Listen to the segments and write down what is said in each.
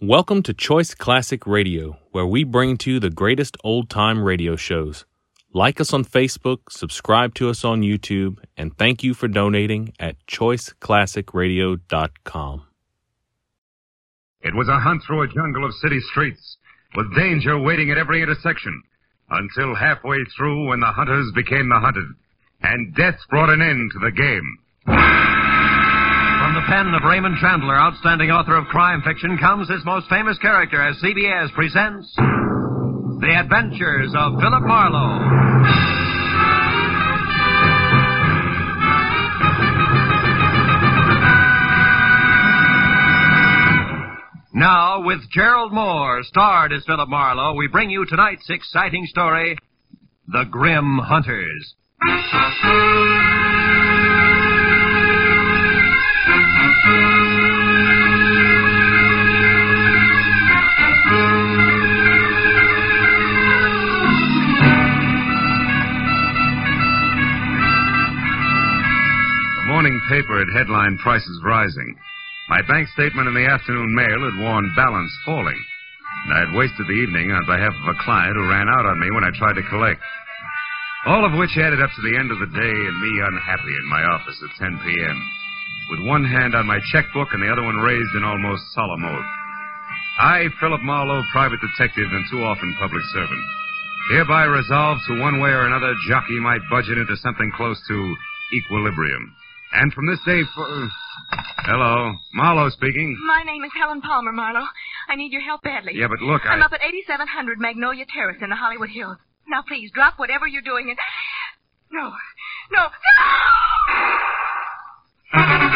Welcome to Choice Classic Radio, where we bring to you the greatest old time radio shows. Like us on Facebook, subscribe to us on YouTube, and thank you for donating at choiceclassicradio.com. It was a hunt through a jungle of city streets, with danger waiting at every intersection, until halfway through when the hunters became the hunted, and death brought an end to the game. From the pen of Raymond Chandler, outstanding author of crime fiction, comes his most famous character as CBS presents The Adventures of Philip Marlowe. Now, with Gerald Mohr, starred as Philip Marlowe, we bring you tonight's exciting story The Grim Hunters. Morning paper had headlined prices rising. My bank statement in the afternoon mail had warned balance falling. And I had wasted the evening on behalf of a client who ran out on me when I tried to collect. All of which added up to the end of the day and me unhappy in my office at 10 p.m. With one hand on my checkbook and the other one raised in almost solemn oath. I, Philip Marlowe, private detective and too often public servant, hereby resolve to one way or another jockey my budget into something close to equilibrium. And from this day for... Hello. Marlowe speaking. My name is Helen Palmer, Marlowe. I need your help badly. Yeah, but look, I'm up at 8700 Magnolia Terrace in the Hollywood Hills. Now, please, drop whatever you're doing and... No. No. No!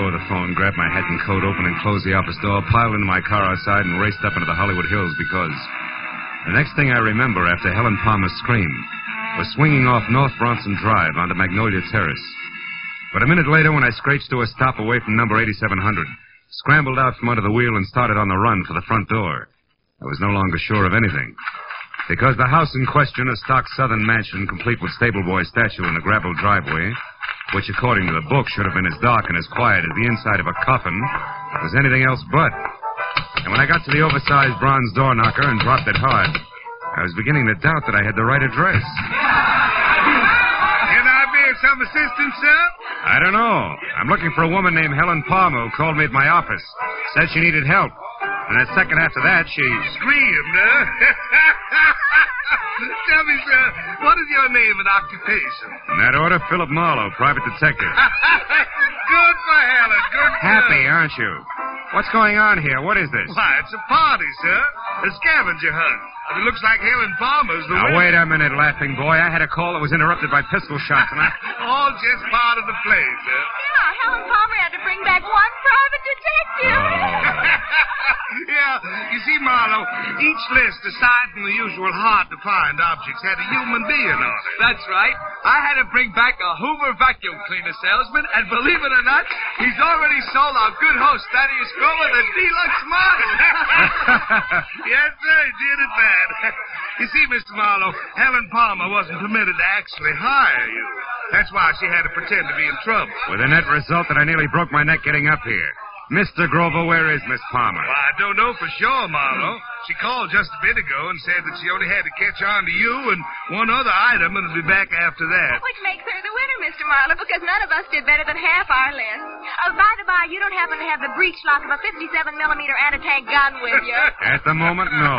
Go the phone, grabbed my hat and coat, opened and closed the office door, piled into my car outside, and raced up into the Hollywood Hills because the next thing I remember after Helen Palmer's scream was swinging off North Bronson Drive onto Magnolia Terrace. But a minute later, when I screeched to a stop away from number 8700, scrambled out from under the wheel and started on the run for the front door, I was no longer sure of anything. Because the house in question, a stock southern mansion complete with stable boy statue and a gravel driveway, which according to the book should have been as dark and as quiet as the inside of a coffin, was anything else but. And when I got to the oversized bronze door knocker and dropped it hard, I was beginning to doubt that I had the right address. Can I be of some assistance, sir? I don't know. I'm looking for a woman named Helen Palmer who called me at my office. Said she needed help. And a second after that, she. Screamed, huh? Tell me, sir, what is your name and occupation? In that order, Philip Marlowe, private detective. good for Helen. Good for Happy, aren't you? What's going on here? What is this? Why, it's a party, sir. A scavenger hunt. It looks like Helen Palmer's the Now, winner. wait a minute, laughing boy. I had a call that was interrupted by pistol shots, and I. All just part of the play, sir. Yeah, Helen Palmer had to bring back one private detective. yeah, you see, Marlowe, each list, aside from the usual hard-to-find objects, had a human being on it. That's right. I had to bring back a Hoover vacuum cleaner salesman, and believe it or not, he's already sold our good host, Thaddeus Grover, the deluxe model. yes, sir, he did it bad. You see, Mr. Marlowe, Helen Palmer wasn't permitted to actually hire you. That's why she had to pretend to be in trouble. With the net result that I nearly broke my neck getting up here. Mr. Grover, where is Miss Palmer? Well, I don't know for sure, Marlowe. She called just a bit ago and said that she only had to catch on to you and one other item and will be back after that. Which makes her the winner, Mr. Marlowe, because none of us did better than half our list. Oh, by the by, you don't happen to have the breech lock of a 57 millimeter anti-tank gun with you. At the moment, no.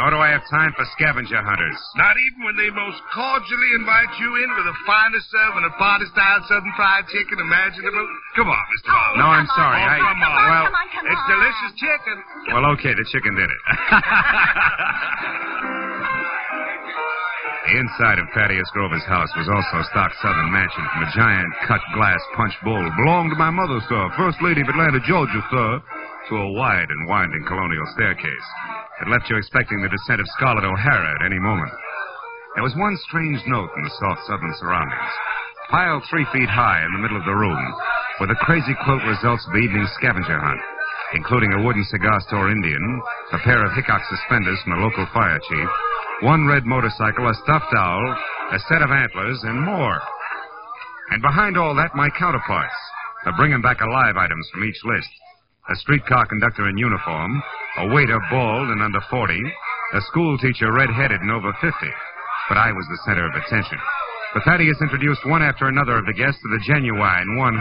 Nor do I have time for scavenger hunters. Not even when they most cordially invite you in with the finest serving of party-style Southern fried chicken imaginable. Come on, Mr. Marlowe. No, I'm Come on. sorry. Oh, I, come on. Come on, well, come on, come It's delicious chicken. well, okay, the chicken did it. the inside of Thaddeus Grover's house was also a stock southern mansion from a giant cut glass punch bowl. Belonged to my mother, sir, first lady of Atlanta, Georgia, sir. To a wide and winding colonial staircase that left you expecting the descent of Scarlett O'Hara at any moment. There was one strange note in the soft southern surroundings. Piled three feet high in the middle of the room were the crazy quilt results of the evening's scavenger hunt, including a wooden cigar store Indian, a pair of Hickok suspenders from the local fire chief, one red motorcycle, a stuffed owl, a set of antlers, and more. And behind all that, my counterparts. The bringing back alive items from each list. A streetcar conductor in uniform, a waiter bald and under 40, a school teacher red-headed and over 50. But I was the center of attention. But Thaddeus introduced one after another of the guests to the genuine, 100%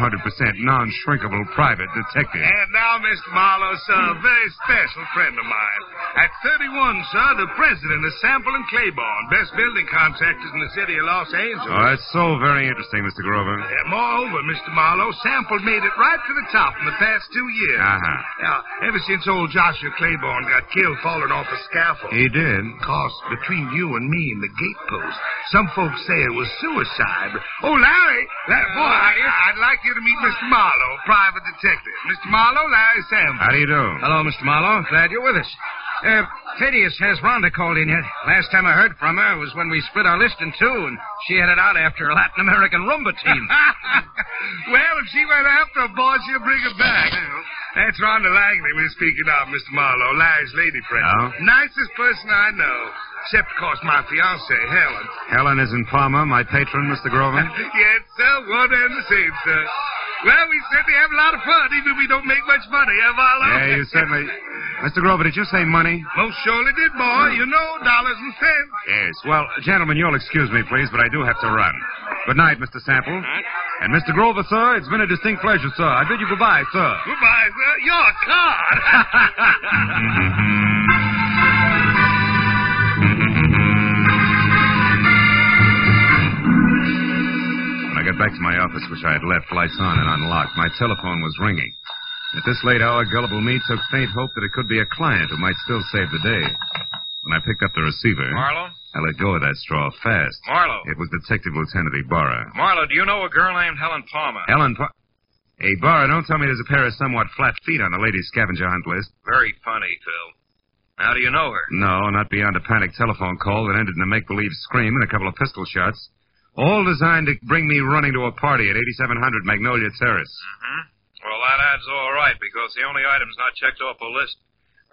non-shrinkable private detective. And now, Mr. Marlowe, sir, a very special friend of mine. At 31, sir, the president of Sample and Claiborne, best building contractors in the city of Los Angeles. Oh, that's so very interesting, Mr. Grover. Yeah, moreover, Mr. Marlowe, Sample made it right to the top in the past two years. Uh-huh. Now, ever since old Joshua Claiborne got killed falling off a scaffold. He did. Of course, between you and me and the gatepost, some folks say it was suicide. Oh, Larry, Larry boy, I, would like you to meet Mr. Marlowe, private detective. Mr. Marlowe, Larry Sample. How do you do? Hello, Mr. Marlowe. Glad you're with us. Uh, Thaddeus has Rhonda called in yet. Last time I heard from her was when we split our list in two, and she headed out after a Latin American rumba team. well, if she went after a boy, she'll bring her back. That's Rhonda Langley we're speaking of, Mr. Marlowe, Larry's lady friend. Oh? Nicest person I know. Except, of course, my fiancée, Helen. Helen is in Palmer, my patron, Mr. Grover. yes, sir. One and the same, sir. Well, we certainly have a lot of fun, even if we don't make much money, eh, Marlowe? Yeah, you certainly. Mr. Grover, did you say money? Most surely did, boy. You know, dollars and cents. Yes. Well, gentlemen, you'll excuse me, please, but I do have to run. Good night, Mr. Sample. And Mr. Grover, sir, it's been a distinct pleasure, sir. I bid you goodbye, sir. Goodbye, sir. You're a card. got back to my office, which I had left lights on and unlocked, my telephone was ringing. At this late hour, gullible me took faint hope that it could be a client who might still save the day. When I picked up the receiver, Marlowe? I let go of that straw fast. Marlowe. It was Detective Lieutenant Ybarra. Marlowe, do you know a girl named Helen Palmer? Helen, pa- hey, Ybarra, don't tell me there's a pair of somewhat flat feet on the ladies' scavenger hunt list. Very funny, Phil. How do you know her? No, not beyond a panic telephone call that ended in a make-believe scream and a couple of pistol shots. All designed to bring me running to a party at 8700 Magnolia Terrace. Mm-hmm. Well, that adds all right, because the only items not checked off the list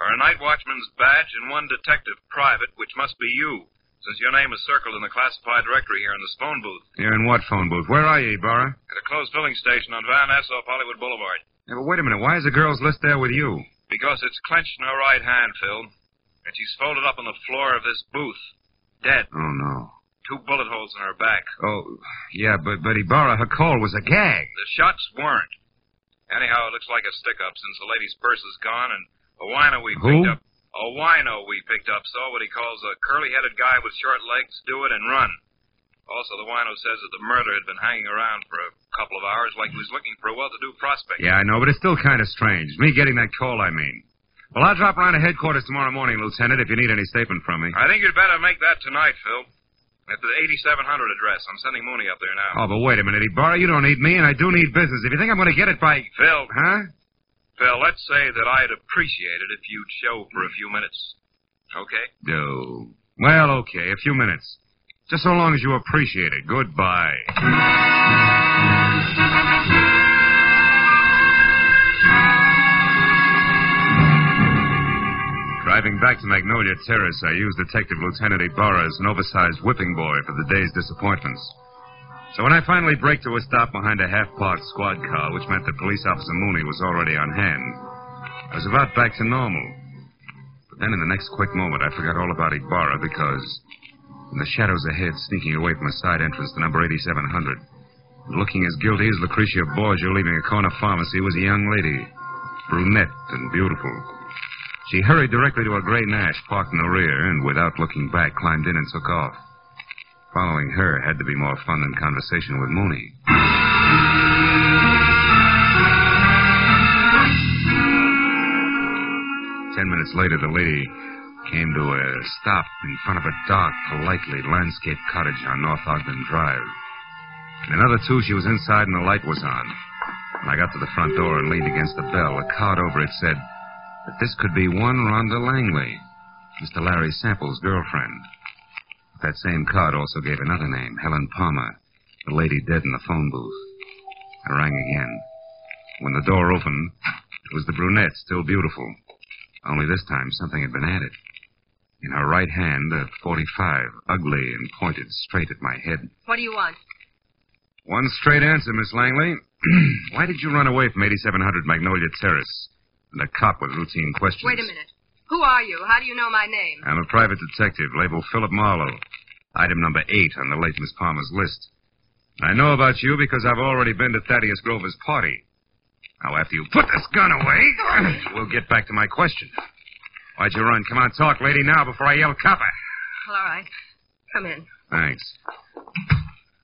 are a night watchman's badge and one detective private, which must be you, since your name is circled in the classified directory here in this phone booth. You're in what phone booth? Where are you, Ybarra? At a closed filling station on Van Ness off Hollywood Boulevard. Yeah, but wait a minute. Why is the girl's list there with you? Because it's clenched in her right hand, Phil. And she's folded up on the floor of this booth. Dead. Oh, no. Two bullet holes in her back. Oh, yeah, but, but Ybarra, her call was a gag. The shots weren't. Anyhow, it looks like a stick-up since the lady's purse is gone and a wino we Who? picked up. A wino we picked up saw what he calls a curly-headed guy with short legs do it and run. Also, the wino says that the murderer had been hanging around for a couple of hours like he was looking for a well-to-do prospect. Yeah, I know, but it's still kind of strange. Me getting that call, I mean. Well, I'll drop around to headquarters tomorrow morning, Lieutenant, if you need any statement from me. I think you'd better make that tonight, Phil. At the 8700 address. I'm sending Mooney up there now. Oh, but wait a minute, Ybarra. You don't need me, and I do need business. If you think I'm going to get it by... Phil, Huh? Phil, let's say that I'd appreciate it if you'd show for a few minutes. Okay? No. Well, okay, a few minutes. Just so long as you appreciate it. Goodbye. Driving back to Magnolia Terrace, I used Detective Lieutenant Ybarra as an oversized whipping boy for the day's disappointments. So when I finally braked to a stop behind a half-parked squad car, which meant that Police Officer Mooney was already on hand, I was about back to normal. But then in the next quick moment, I forgot all about Ybarra because in the shadows ahead, sneaking away from a side entrance to number 8700, looking as guilty as Lucretia Borgia leaving a corner pharmacy, was a young lady, brunette and beautiful. She hurried directly to a gray Nash parked in the rear and, without looking back, climbed in and took off. Following her had to be more fun than conversation with Mooney. Ten minutes later, the lady came to a stop in front of a dark, politely landscaped cottage on North Ogden Drive. In another two, she was inside and the light was on. When I got to the front door and leaned against the bell, a card over it said that this could be one Rhonda Langley, Mr. Larry Sample's girlfriend. That same card also gave another name, Helen Palmer, the lady dead in the phone booth. I rang again. When the door opened, it was the brunette, still beautiful. Only this time something had been added. In her right hand, a 45, ugly and pointed straight at my head. What do you want? One straight answer, Miss Langley. Why did you run away from 8700 Magnolia Terrace? And a cop with routine questions. Wait a minute. Who are you? How do you know my name? I'm a private detective, labeled Philip Marlowe. Item number eight on the late Miss Palmer's list. I know about you because I've already been to Thaddeus Grover's party. Now, after you put this gun away, we'll get back to my question. Why'd you run? Come on, talk, lady, now before I yell copper. All right. Come in. Thanks.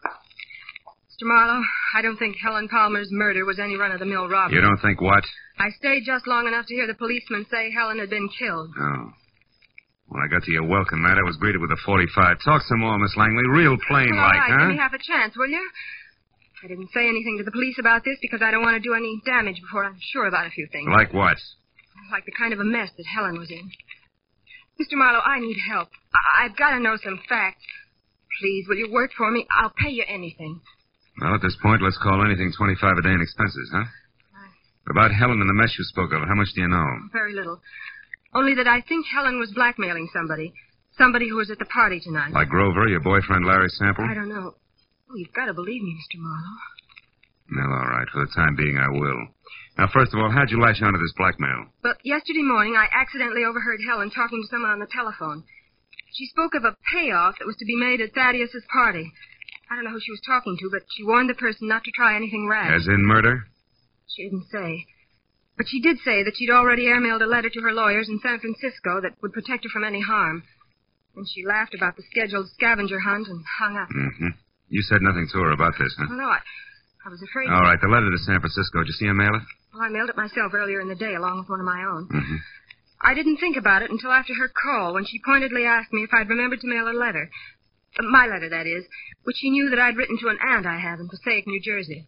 Mr. Marlowe, I don't think Helen Palmer's murder was any run of the mill robbery. You don't think what? I stayed just long enough to hear the policeman say Helen had been killed. Oh. When I got to your welcome mat, I was greeted with a 45. Talk some more, Miss Langley. Real plain Well, like, right, huh? give me half a chance, will you? I didn't say anything to the police about this because I don't want to do any damage before I'm sure about a few things. Like what? Like the kind of a mess that Helen was in. Mr. Marlowe, I need help. I- I've got to know some facts. Please, will you work for me? I'll pay you anything. Well, at this point, let's call anything 25 a day in expenses, huh? About Helen and the mess you spoke of, how much do you know? Very little. Only that I think Helen was blackmailing somebody. Somebody who was at the party tonight. Like Grover, your boyfriend Larry Sample? I don't know. Oh, you've got to believe me, Mr. Marlowe. Well, all right. For the time being, I will. Now, first of all, how'd you latch onto this blackmail? But yesterday morning, I accidentally overheard Helen talking to someone on the telephone. She spoke of a payoff that was to be made at Thaddeus's party. I don't know who she was talking to, but she warned the person not to try anything rash. As in murder? She didn't say. But she did say that she'd already airmailed a letter to her lawyers in San Francisco that would protect her from any harm. And she laughed about the scheduled scavenger hunt and hung up. Mm-hmm. You said nothing to her about this, huh? Oh, no, I, I was afraid. All right, the letter to San Francisco. Did you see her mail it? Well, I mailed it myself earlier in the day, along with one of my own. Mm-hmm. I didn't think about it until after her call, when she pointedly asked me if I'd remembered to mail a letter. My letter, that is, which she knew that I'd written to an aunt I have in Passaic, New Jersey.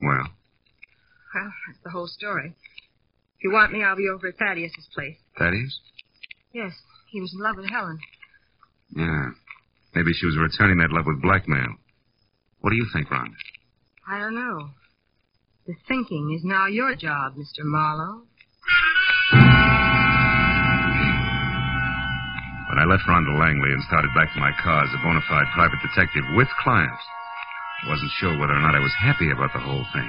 Well, Well, that's the whole story. If you want me, I'll be over at Thaddeus's place. Thaddeus? Yes, he was in love with Helen. Yeah. Maybe she was returning that love with blackmail. What do you think, Ron? I don't know. The thinking is now your job, Mr. Marlowe. I left Rhonda Langley and started back to my car as a bona fide private detective with clients, I wasn't sure whether or not I was happy about the whole thing.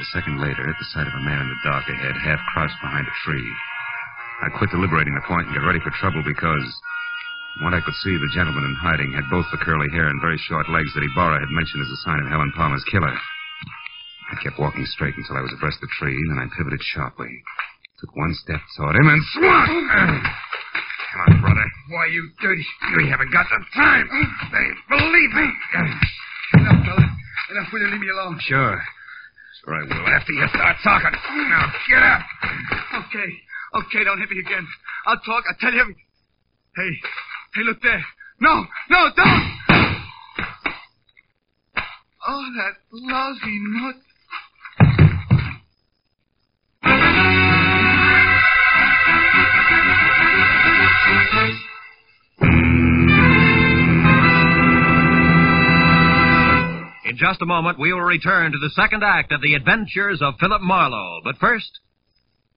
A second later, at the sight of a man in the dark ahead, half crouched behind a tree, I quit deliberating the point and got ready for trouble because, from what I could see, the gentleman in hiding had both the curly hair and very short legs that Ybarra had mentioned as a sign of Helen Palmer's killer. I kept walking straight until I was abreast the tree, then I pivoted sharply. Took one step toward him and swung! Come on, brother. Why, you dirty... We haven't got the time. They believe me. Enough, fella. Enough. Will you leave me alone? Sure. Sure I will, after you start talking. Now, get up. Okay. Okay, don't hit me again. I'll talk. I'll tell you everything. Hey. Hey, look there. No. No, don't. Oh, that lousy nut. In just a moment, we will return to the second act of the adventures of Philip Marlowe. But first,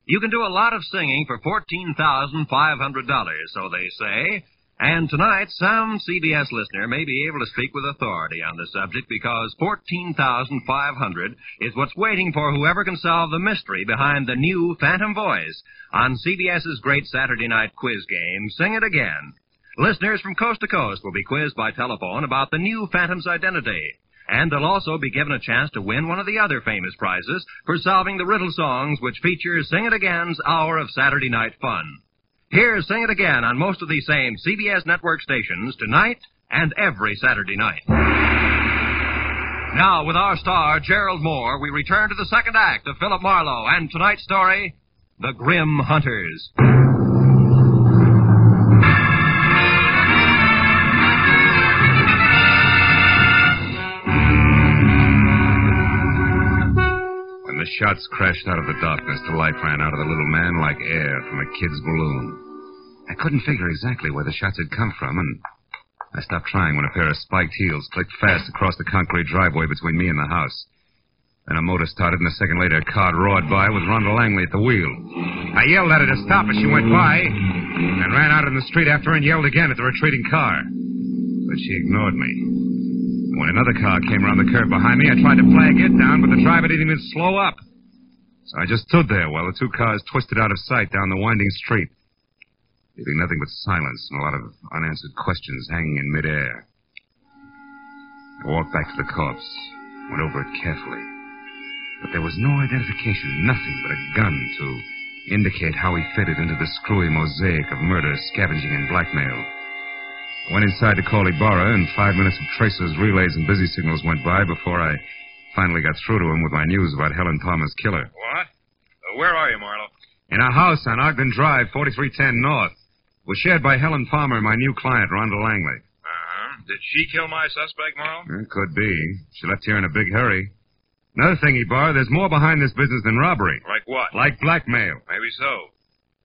you can do a lot of singing for $14,500, so they say. And tonight, some CBS listener may be able to speak with authority on the subject because 14,500 is what's waiting for whoever can solve the mystery behind the new Phantom Voice on CBS's great Saturday night quiz game, Sing It Again. Listeners from coast to coast will be quizzed by telephone about the new Phantom's identity. And they'll also be given a chance to win one of the other famous prizes for solving the riddle songs which feature Sing It Again's hour of Saturday night fun. Here's Sing It Again on most of these same CBS network stations tonight and every Saturday night. Now, with our star, Gerald Mohr, we return to the second act of Philip Marlowe and tonight's story, The Grim Hunters. Shots crashed out of the darkness, the light ran out of the little man like air from a kid's balloon. I couldn't figure exactly where the shots had come from, and I stopped trying when a pair of spiked heels clicked fast across the concrete driveway between me and the house. Then a motor started, and a second later, a car roared by with Rhonda Langley at the wheel. I yelled at her to stop as she went by, and ran out in the street after her and yelled again at the retreating car. But she ignored me. When another car came around the curve behind me, I tried to flag it down, but the driver didn't even slow up. So I just stood there while the two cars twisted out of sight down the winding street, leaving nothing but silence and a lot of unanswered questions hanging in midair. I walked back to the corpse, went over it carefully. But there was no identification, nothing but a gun to indicate how he fitted into the screwy mosaic of murder, scavenging, and blackmail. I went inside to call Ybarra, and five minutes of tracers, relays, and busy signals went by before I finally got through to him with my news about Helen Palmer's killer. What? Uh, where are you, Marlowe? In a house on Ogden Drive, 4310 North. It was shared by Helen Palmer my new client, Rhonda Langley. Uh-huh. Did she kill my suspect, Marlowe? It could be. She left here in a big hurry. Another thing, Ybarra, there's more behind this business than robbery. Like what? Like blackmail. Maybe so.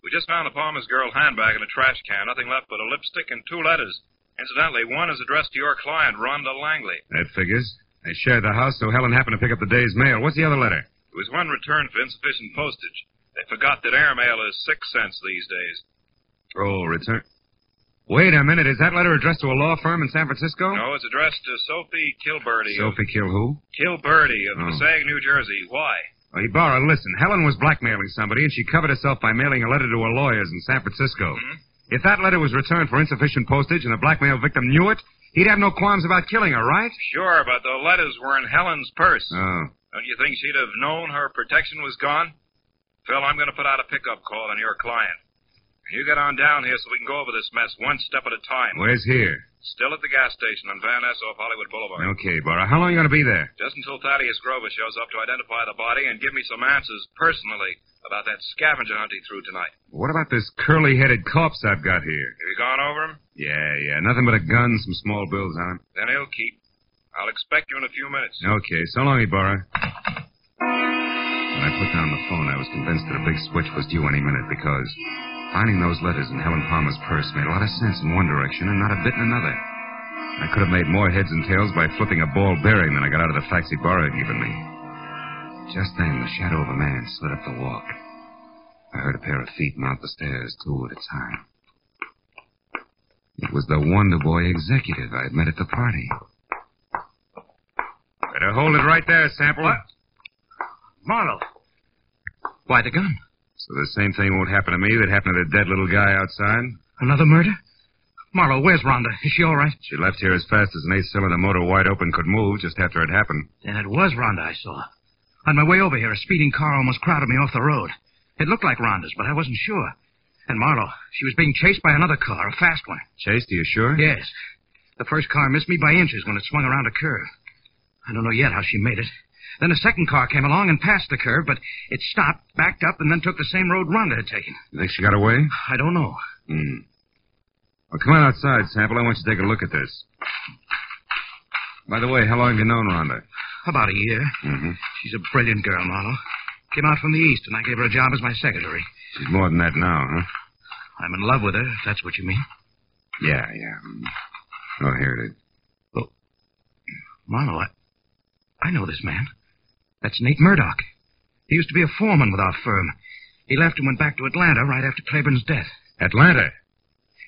We just found the Palmer's girl handbag in a trash can. Nothing left but a lipstick and two letters. Incidentally, one is addressed to your client, Rhonda Langley. That figures. They shared the house, so Helen happened to pick up the day's mail. What's the other letter? It was one returned for insufficient postage. They forgot that airmail is six cents these days. Oh, return. Wait a minute. Is that letter addressed to a law firm in San Francisco? No, it's addressed to Sophie Kilberty. of- Sophie Kill who? Kilberty of Oh. Passaic, New Jersey. Why? Oh, Ybarra, listen. Helen was blackmailing somebody, and she covered herself by mailing a letter to her lawyers in San Francisco. Mhm. If that letter was returned for insufficient postage and the blackmail victim knew it, he'd have no qualms about killing her, right? Sure, but the letters were in Helen's purse. Oh. Don't you think she'd have known her protection was gone? Phil, I'm going to put out a pickup call on your client. You get on down here so we can go over this mess one step at a time. Where's here? Still at the gas station on Van Ness off Hollywood Boulevard. Okay, Ybarra. How long are you going to be there? Just until Thaddeus Grover shows up to identify the body and give me some answers personally about that scavenger hunt he threw tonight. What about this curly-headed corpse I've got here? Have you gone over him? Yeah, yeah. Nothing but a gun, some small bills on him. Then he'll keep. I'll expect you in a few minutes. Okay, so long, Ybarra. When I put down the phone, I was convinced that a big switch was due any minute because finding those letters in Helen Palmer's purse made a lot of sense in one direction and not a bit in another. I could have made more heads and tails by flipping a ball bearing than I got out of the facts Ybarra had given me. Just then, the shadow of a man slid up the walk. I heard a pair of feet mount the stairs, two at a time. It was the Wonder Boy executive I had met at the party. Better hold it right there, Sample. What? Marlowe. Why the gun? So the same thing won't happen to me that happened to the dead little guy outside? Another murder? Marlowe, where's Rhonda? Is she all right? She left here as fast as an eight-cylinder motor wide open could move just after it happened. Then it was Rhonda I saw. On my way over here, a speeding car almost crowded me off the road. It looked like Rhonda's, but I wasn't sure. And Marlowe, she was being chased by another car, a fast one. Chased, are you sure? Yes. The first car missed me by inches when it swung around a curve. I don't know yet how she made it. Then a second car came along and passed the curve, but it stopped, backed up, and then took the same road Rhonda had taken. You think she got away? I don't know. Hmm. Well, come on outside, Sample. I want you to take a look at this. By the way, how long have you known Rhonda? About a year. Mm-hmm. She's a brilliant girl, Marlowe. Came out from the East, and I gave her a job as my secretary. She's more than that now, huh? I'm in love with her, if that's what you mean. Yeah, yeah. Mm. Oh, here it is. Marlowe, I, I know this man. That's Nate Murdoch. He used to be a foreman with our firm. He left and went back to Atlanta right after Claiborne's death. Atlanta.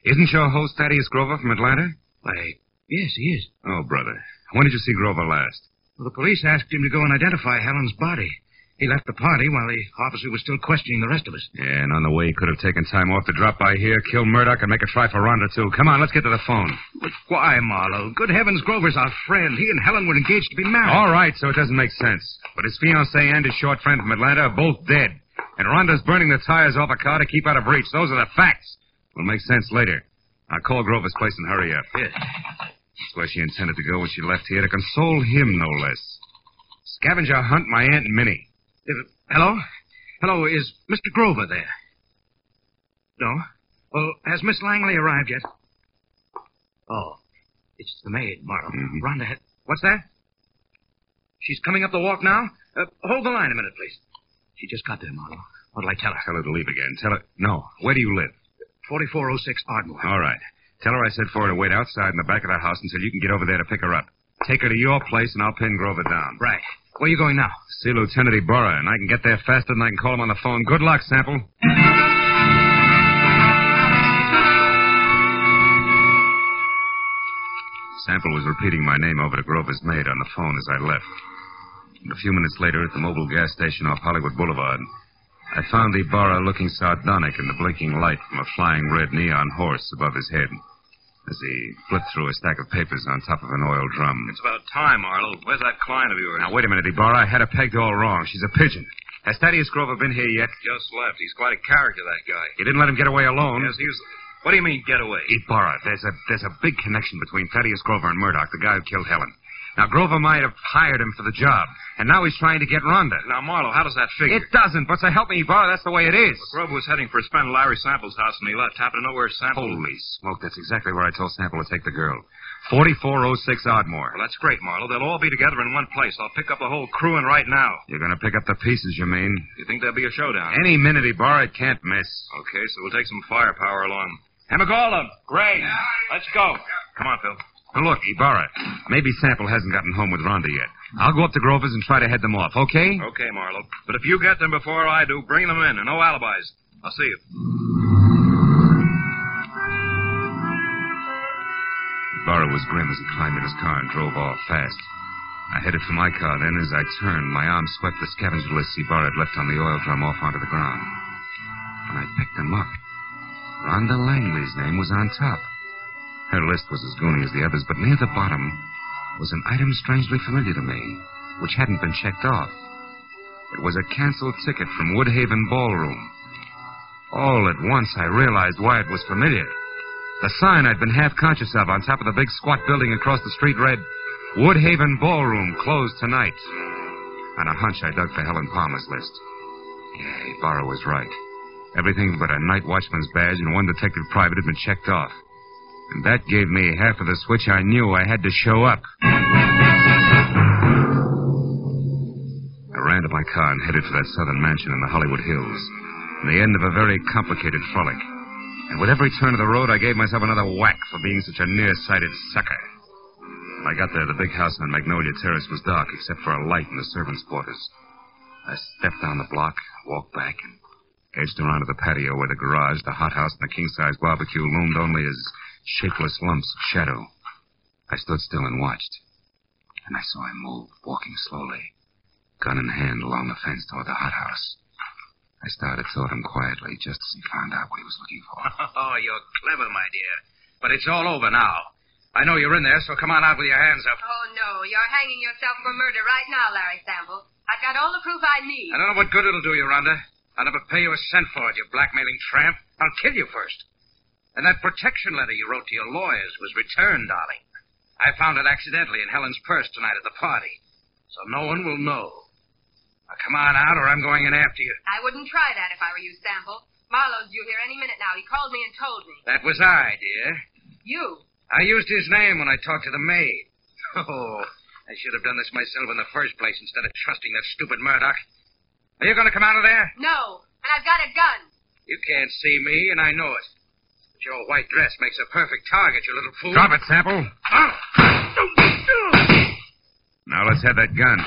Isn't your host Thaddeus Grover from Atlanta? Why, yes, he is. Oh, brother. When did you see Grover last? Well, the police asked him to go and identify Helen's body. He left the party while the officer was still questioning the rest of us. Yeah, and on the way, he could have taken time off to drop by here, kill Murdoch, and make a try for Rhonda, too. Come on, let's get to the phone. But why, Marlowe? Good heavens, Grover's our friend. He and Helen were engaged to be married. All right, so it doesn't make sense. But his fiancée and his short friend from Atlanta are both dead. And Rhonda's burning the tires off a car to keep out of reach. Those are the facts. Will make sense later. I'll call Grover's place and hurry up. Yes. That's where she intended to go when she left here, to console him, no less. Scavenger hunt my Aunt Minnie. Uh, hello? Hello, is Mr. Grover there? No? Well, has Miss Langley arrived yet? Oh, it's the maid, Marlowe. Mhm. Rhonda had... What's that? She's coming up the walk now? Uh, hold the line a minute, please. She just got there, Marlowe. What'll I tell her? Tell her to leave again. Tell her. No. Where do you live? 4406 Ardmore. All right. Tell her I said for her to wait outside in the back of the house until you can get over there to pick her up. Take her to your place, and I'll pin Grover down. Right. Where are you going now? See Lieutenant Ybarra, and I can get there faster than I can call him on the phone. Good luck, Sample. Sample was repeating my name over to Grover's maid on the phone as I left. And a few minutes later, at the Mobil gas station off Hollywood Boulevard, I found Ybarra looking sardonic in the blinking light from a flying red neon horse above his head as he flipped through a stack of papers on top of an oil drum. It's about time, Marlowe. Where's that client of yours? Now, wait a minute, Ybarra. I had her pegged all wrong. She's a pigeon. Has Thaddeus Grover been here yet? Just left. He's quite a character, that guy. You didn't let him get away alone. Yes, he was. What do you mean, get away? Ybarra, there's a there's a big connection between Thaddeus Grover and Murdoch, the guy who killed Helen. Now, Grover might have hired him for the job, and now he's trying to get Rhonda. Now, Marlowe, how does that figure? It doesn't, but so help me, Ybarra, that's the way it is. Grover was heading for a spend at Larry Sample's house, and he left. Happened to know where Sample... Holy smoke, that's exactly where I told Sample to take the girl. 4406 Ardmore. Well, that's great, Marlowe. They'll all be together in one place. I'll pick up the whole crew in right now. You're going to pick up the pieces, you mean? You think there'll be a showdown? Any minute, Ybarra, it can't miss. Okay, so we'll take some firepower along. Hemagala, Gray, let's go. Come on, Phil. Look, Ybarra, maybe Sample hasn't gotten home with Rhonda yet. I'll go up to Grover's and try to head them off, okay? Okay, Marlowe. But if you get them before I do, bring them in, and no alibis. I'll see you. Ybarra was grim as he climbed in his car and drove off fast. I headed for my car, then as I turned, my arm swept the scavenger list Ybarra had left on the oil drum off onto the ground. When I picked them up, Rhonda Langley's name was on top. Her list was as goony as the others, but near the bottom was an item strangely familiar to me, which hadn't been checked off. It was a canceled ticket from Woodhaven Ballroom. All at once, I realized why it was familiar. The sign I'd been half conscious of on top of the big squat building across the street read, Woodhaven Ballroom closed tonight. On a hunch, I dug for Helen Palmer's list. Yeah, Ybarra was right. Everything but a night watchman's badge and one detective private had been checked off. And that gave me half of the switch I knew I had to show up. I ran to my car and headed for that southern mansion in the Hollywood Hills. The end of a very complicated frolic. And with every turn of the road, I gave myself another whack for being such a nearsighted sucker. When I got there, the big house on Magnolia Terrace was dark, except for a light in the servants' quarters. I stepped down the block, walked back, and edged around to the patio where the garage, the hothouse, and the king-size barbecue loomed only as shapeless lumps of shadow. I stood still and watched. And I saw him move, walking slowly, gun in hand along the fence toward the hothouse. I started toward him quietly, just as he found out what he was looking for. Oh, you're clever, my dear. But it's all over now. I know you're in there, so come on out with your hands up. Oh, no. You're hanging yourself for murder right now, Larry Sample. I've got all the proof I need. I don't know what good it'll do you, Rhonda. I'll never pay you a cent for it, you blackmailing tramp. I'll kill you first. And that protection letter you wrote to your lawyers was returned, darling. I found it accidentally in Helen's purse tonight at the party. So no one will know. Now come on out, or I'm going in after you. I wouldn't try that if I were you, Sample. Marlowe's due here any minute now. He called me and told me. That was I, dear. You? I used his name when I talked to the maid. Oh, I should have done this myself in the first place instead of trusting that stupid Murdoch. Are you going to come out of there? No. And I've got a gun. You can't see me, and I know it. But your white dress makes a perfect target, you little fool. Drop it, Sample. Oh. Now let's have that gun.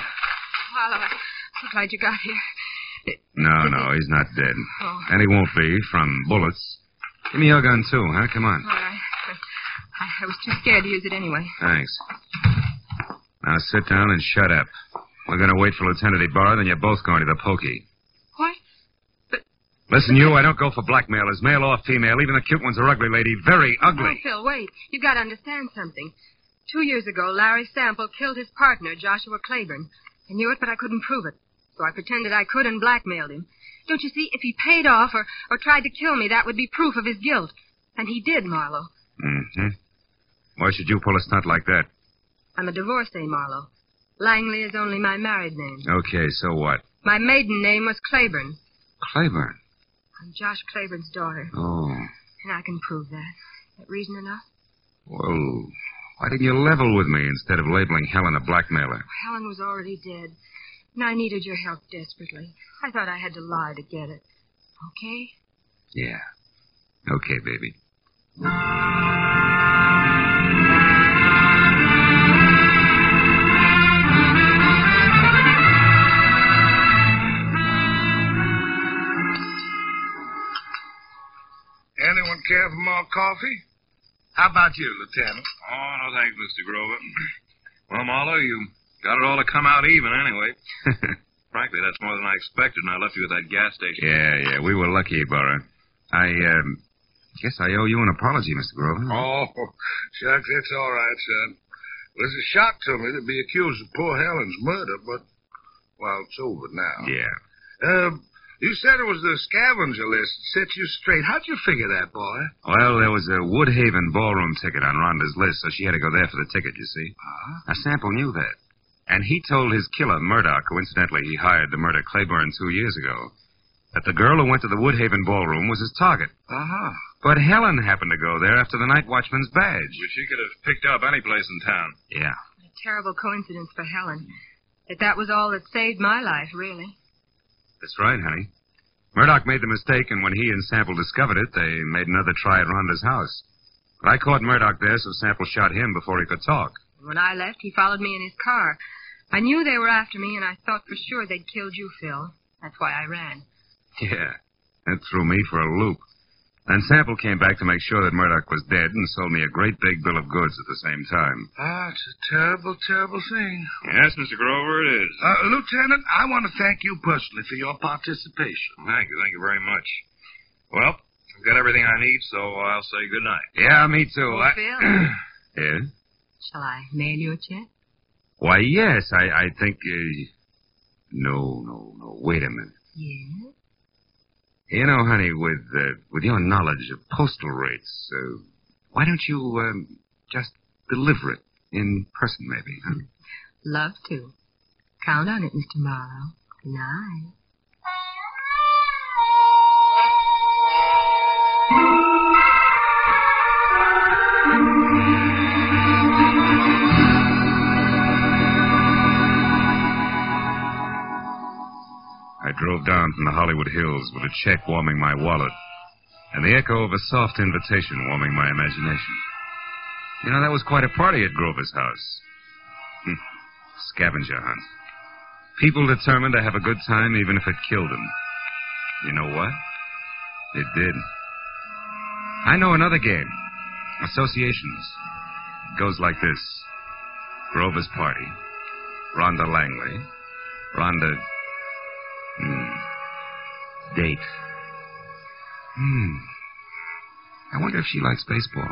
Marlowe, I'm glad you got here. No, no, he's not dead. Oh. And he won't be from bullets. Give me your gun, too, huh? Come on. All right. I, I was too scared to use it anyway. Thanks. Now sit down and shut up. We're going to wait for Lieutenant Ybarra, then you're both going to the pokey. Listen, you, I don't go for blackmailers, male or female. Even the cute one's are ugly, lady. Very ugly. Oh. Phil, wait. You've got to understand something. Two years ago, Larry Sample killed his partner, Joshua Claiborne. I knew it, but I couldn't prove it. So I pretended I could and blackmailed him. Don't you see, if he paid off or, or tried to kill me, that would be proof of his guilt. And he did, Marlowe. Mm-hmm. Why should you pull a stunt like that? I'm a divorcee, Marlowe. Langley is only my married name. Okay, so what? My maiden name was Claiborne. Claiborne. I'm Josh Claiborne's daughter. Oh. And I can prove that. That reason enough? Well, why didn't you level with me instead of labeling Helen a blackmailer? Helen was already dead. And I needed your help desperately. I thought I had to lie to get it. Okay? Yeah. Okay, baby. Care for more coffee? How about you, Lieutenant? Oh, no thanks, Mr. Grover. Well, Marlowe, you got it all to come out even anyway. Frankly, that's more than I expected and I left you at that gas station. yeah, yeah, we were lucky, Burra. I, um, guess I owe you an apology, Mr. Grover. Oh, shucks, that's all right, son. It was a shock to me to be accused of poor Helen's murder, but, well, it's over now. Yeah. Um, you said it was the scavenger list that set you straight. How'd you figure that, boy? Well, there was a Woodhaven ballroom ticket on Rhonda's list, so she had to go there for the ticket, you see. Ah. Now, Sample knew that. And he told his killer, Murdoch, who incidentally he hired to murder Claiborne two years ago, that the girl who went to the Woodhaven ballroom was his target. Uh-huh. But Helen happened to go there after the night watchman's badge. Which he could have picked up any place in town. Yeah. A terrible coincidence for Helen. That that was all that saved my life, really. That's right, honey. Murdoch made the mistake, and when he and Sample discovered it, they made another try at Rhonda's house. But I caught Murdoch there, so Sample shot him before he could talk. When I left, he followed me in his car. I knew they were after me, and I thought for sure they'd killed you, Phil. That's why I ran. Yeah, that threw me for a loop. Then Sample came back to make sure that Murdoch was dead and sold me a great big bill of goods at the same time. Ah, it's a terrible, terrible thing. Yes, Mr. Grover, it is. Uh, Lieutenant, I want to thank you personally for your participation. Thank you, thank you very much. Well, I've got everything I need, so I'll say good night. Yeah, me too. Oh, I... Phil, yeah? shall I mail you a check? Why, yes, I, I think. Uh... No, no, no. Wait a minute. Yes. You know, honey, with uh, with your knowledge of postal rates, uh, why don't you um, just deliver it in person, maybe? Huh? Love to. Count on it, Mr. Morrow. Good night. I drove down from the Hollywood Hills with a check warming my wallet and the echo of a soft invitation warming my imagination. You know, that was quite a party at Grover's house. Hmm. Scavenger hunt. People determined to have a good time even if it killed them. You know what? It did. I know another game. Associations. It goes like this. Grover's party. Rhonda Langley. Rhonda. Date. Hmm. I wonder if she likes baseball.